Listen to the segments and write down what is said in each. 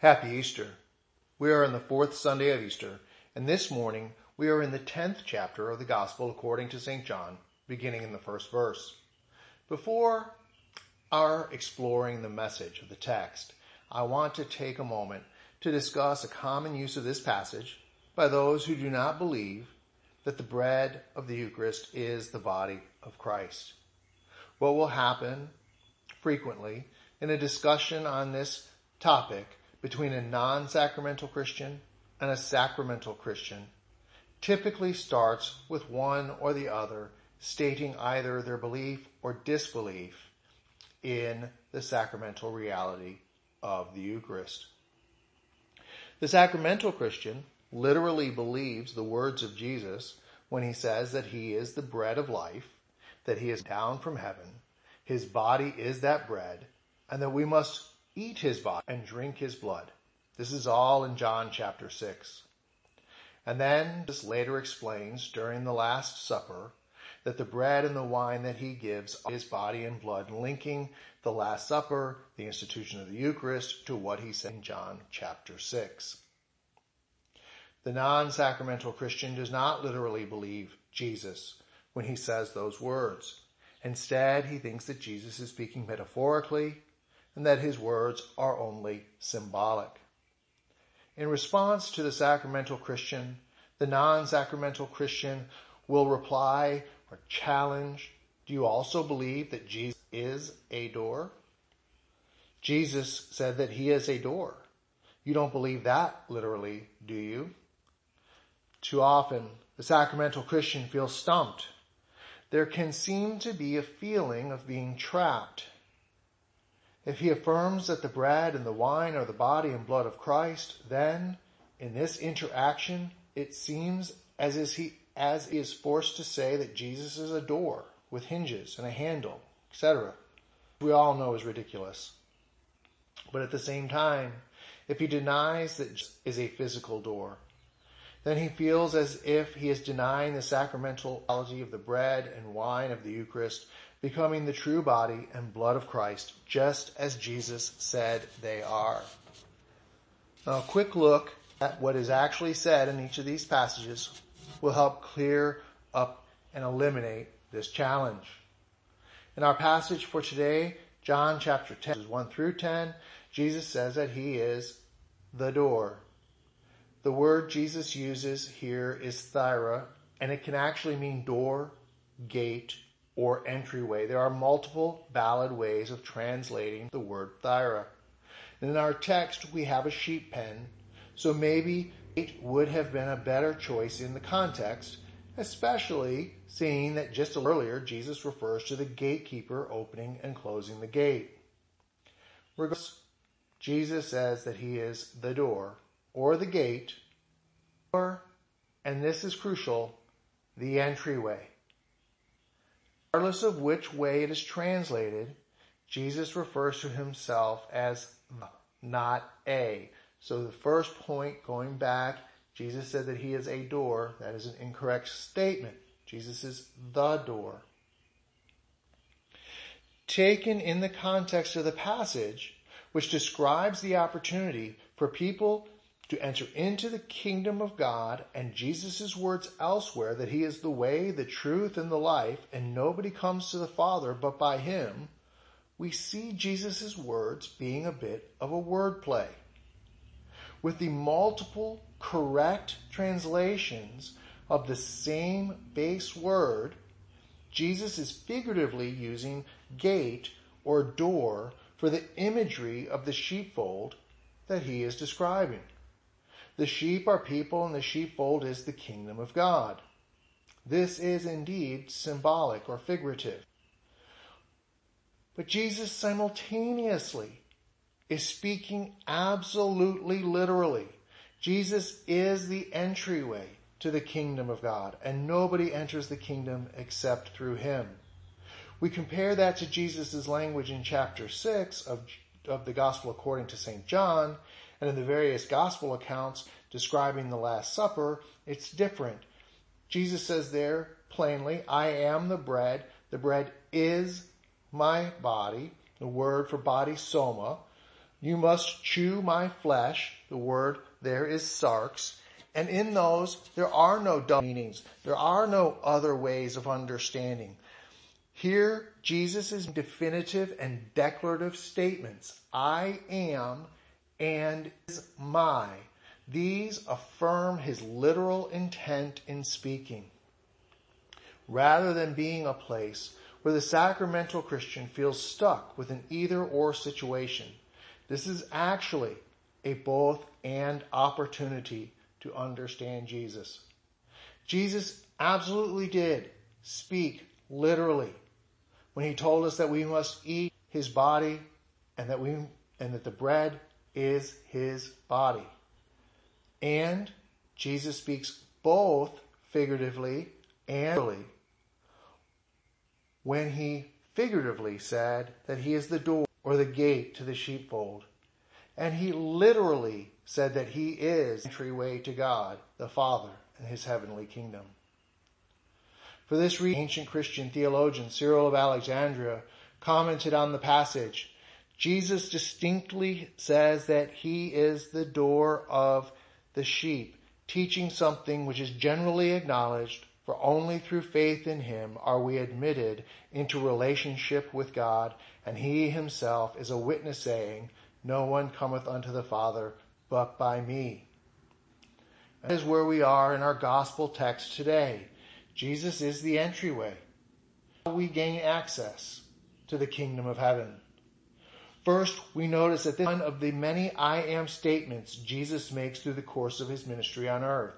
Happy Easter. We are in the fourth Sunday of Easter, and this morning we are in the tenth chapter of the Gospel according to St. John, beginning in the first verse. Before our exploring the message of the text, I want to take a moment to discuss a common use of this passage by those who do not believe that the bread of the Eucharist is the body of Christ. What will happen frequently in a discussion on this topic between a non-sacramental Christian and a sacramental Christian typically starts with one or the other stating either their belief or disbelief in the sacramental reality of the Eucharist. The sacramental Christian literally believes the words of Jesus when he says that he is the bread of life, that he is down from heaven, his body is that bread, and that we must eat his body and drink his blood. This is all in John chapter 6. And then this later explains during the Last Supper that the bread and the wine that he gives are his body and blood, linking the Last Supper, the institution of the Eucharist, to what he said in John chapter 6. The non-sacramental Christian does not literally believe Jesus when he says those words. Instead, he thinks that Jesus is speaking metaphorically and that his words are only symbolic. In response to the sacramental Christian, the non-sacramental Christian will reply or challenge, do you also believe that Jesus is a door? Jesus said that he is a door. You don't believe that literally, do you? Too often, the sacramental Christian feels stumped. There can seem to be a feeling of being trapped if he affirms that the bread and the wine are the body and blood of Christ, then in this interaction, it seems as is he, as is forced to say that Jesus is a door with hinges and a handle, etc. We all know is ridiculous. But at the same time, if he denies that is a physical door, then he feels as if he is denying the sacramentality of the bread and wine of the Eucharist becoming the true body and blood of Christ, just as Jesus said they are. Now a quick look at what is actually said in each of these passages will help clear up and eliminate this challenge. In our passage for today, John chapter 10, verses 1 through 10, Jesus says that he is the door. The word Jesus uses here is thyra, and it can actually mean door, gate, or entryway. There are multiple valid ways of translating the word thyra. In our text, we have a sheep pen, so maybe it would have been a better choice in the context, especially seeing that just earlier Jesus refers to the gatekeeper opening and closing the gate. Regardless, Jesus says that he is the door or the gate, or, and this is crucial, the entryway. Regardless of which way it is translated, Jesus refers to himself as not a. So the first point going back, Jesus said that he is a door. That is an incorrect statement. Jesus is the door. Taken in the context of the passage, which describes the opportunity for people to enter into the kingdom of God and Jesus' words elsewhere that he is the way, the truth, and the life, and nobody comes to the Father but by him, we see Jesus' words being a bit of a wordplay. With the multiple correct translations of the same base word, Jesus is figuratively using gate or door for the imagery of the sheepfold that he is describing. The sheep are people and the sheepfold is the kingdom of God. This is indeed symbolic or figurative. But Jesus simultaneously is speaking absolutely literally. Jesus is the entryway to the kingdom of God and nobody enters the kingdom except through him. We compare that to Jesus' language in chapter 6 of, of the gospel according to St. John and in the various gospel accounts describing the Last Supper, it's different. Jesus says there plainly, I am the bread. The bread is my body. The word for body, soma. You must chew my flesh. The word there is sarx. And in those, there are no double meanings. There are no other ways of understanding. Here, Jesus is definitive and declarative statements. I am and is my. These affirm his literal intent in speaking. Rather than being a place where the sacramental Christian feels stuck with an either or situation, this is actually a both and opportunity to understand Jesus. Jesus absolutely did speak literally when he told us that we must eat his body and that we, and that the bread is his body. And Jesus speaks both figuratively and literally when he figuratively said that he is the door or the gate to the sheepfold. And he literally said that he is the entryway to God, the Father, and his heavenly kingdom. For this reason, ancient Christian theologian Cyril of Alexandria commented on the passage. Jesus distinctly says that he is the door of the sheep, teaching something which is generally acknowledged, for only through faith in him are we admitted into relationship with God, and he himself is a witness saying, no one cometh unto the Father but by me. That is where we are in our gospel text today. Jesus is the entryway. We gain access to the kingdom of heaven. First, we notice that this one of the many I am statements Jesus makes through the course of his ministry on earth.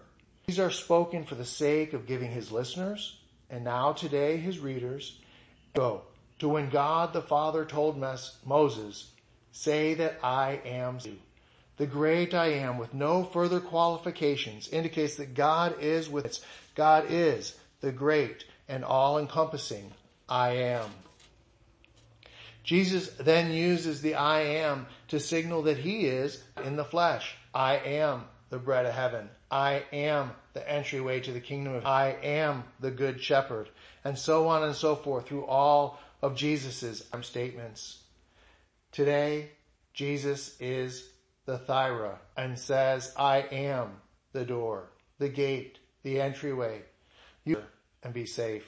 These are spoken for the sake of giving his listeners, and now today his readers, go to when God the Father told Moses, say that I am you. The great I am with no further qualifications indicates that God is with us. God is the great and all encompassing I am. Jesus then uses the I am to signal that he is in the flesh. I am the bread of heaven. I am the entryway to the kingdom of I am the good shepherd. And so on and so forth through all of Jesus's statements. Today, Jesus is the thyra and says, I am the door, the gate, the entryway. You and be safe.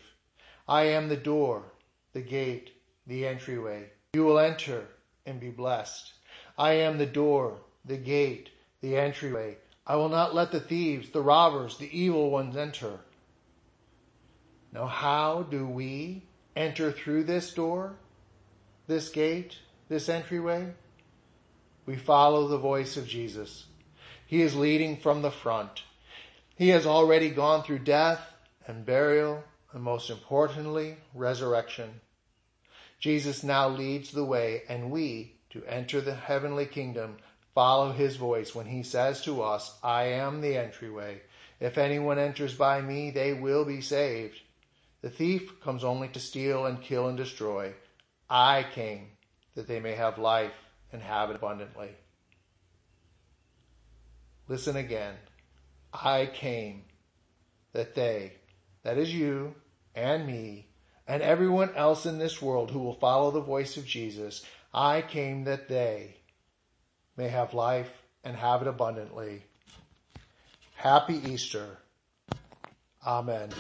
I am the door, the gate, the entryway. You will enter and be blessed. I am the door, the gate, the entryway. I will not let the thieves, the robbers, the evil ones enter. Now how do we enter through this door, this gate, this entryway? we follow the voice of Jesus. He is leading from the front. He has already gone through death and burial and most importantly, resurrection. Jesus now leads the way and we, to enter the heavenly kingdom, follow his voice when he says to us, I am the entryway. If anyone enters by me, they will be saved. The thief comes only to steal and kill and destroy. I came that they may have life and have it abundantly. Listen again. I came that they, that is you and me, and everyone else in this world who will follow the voice of Jesus, I came that they may have life and have it abundantly. Happy Easter. Amen.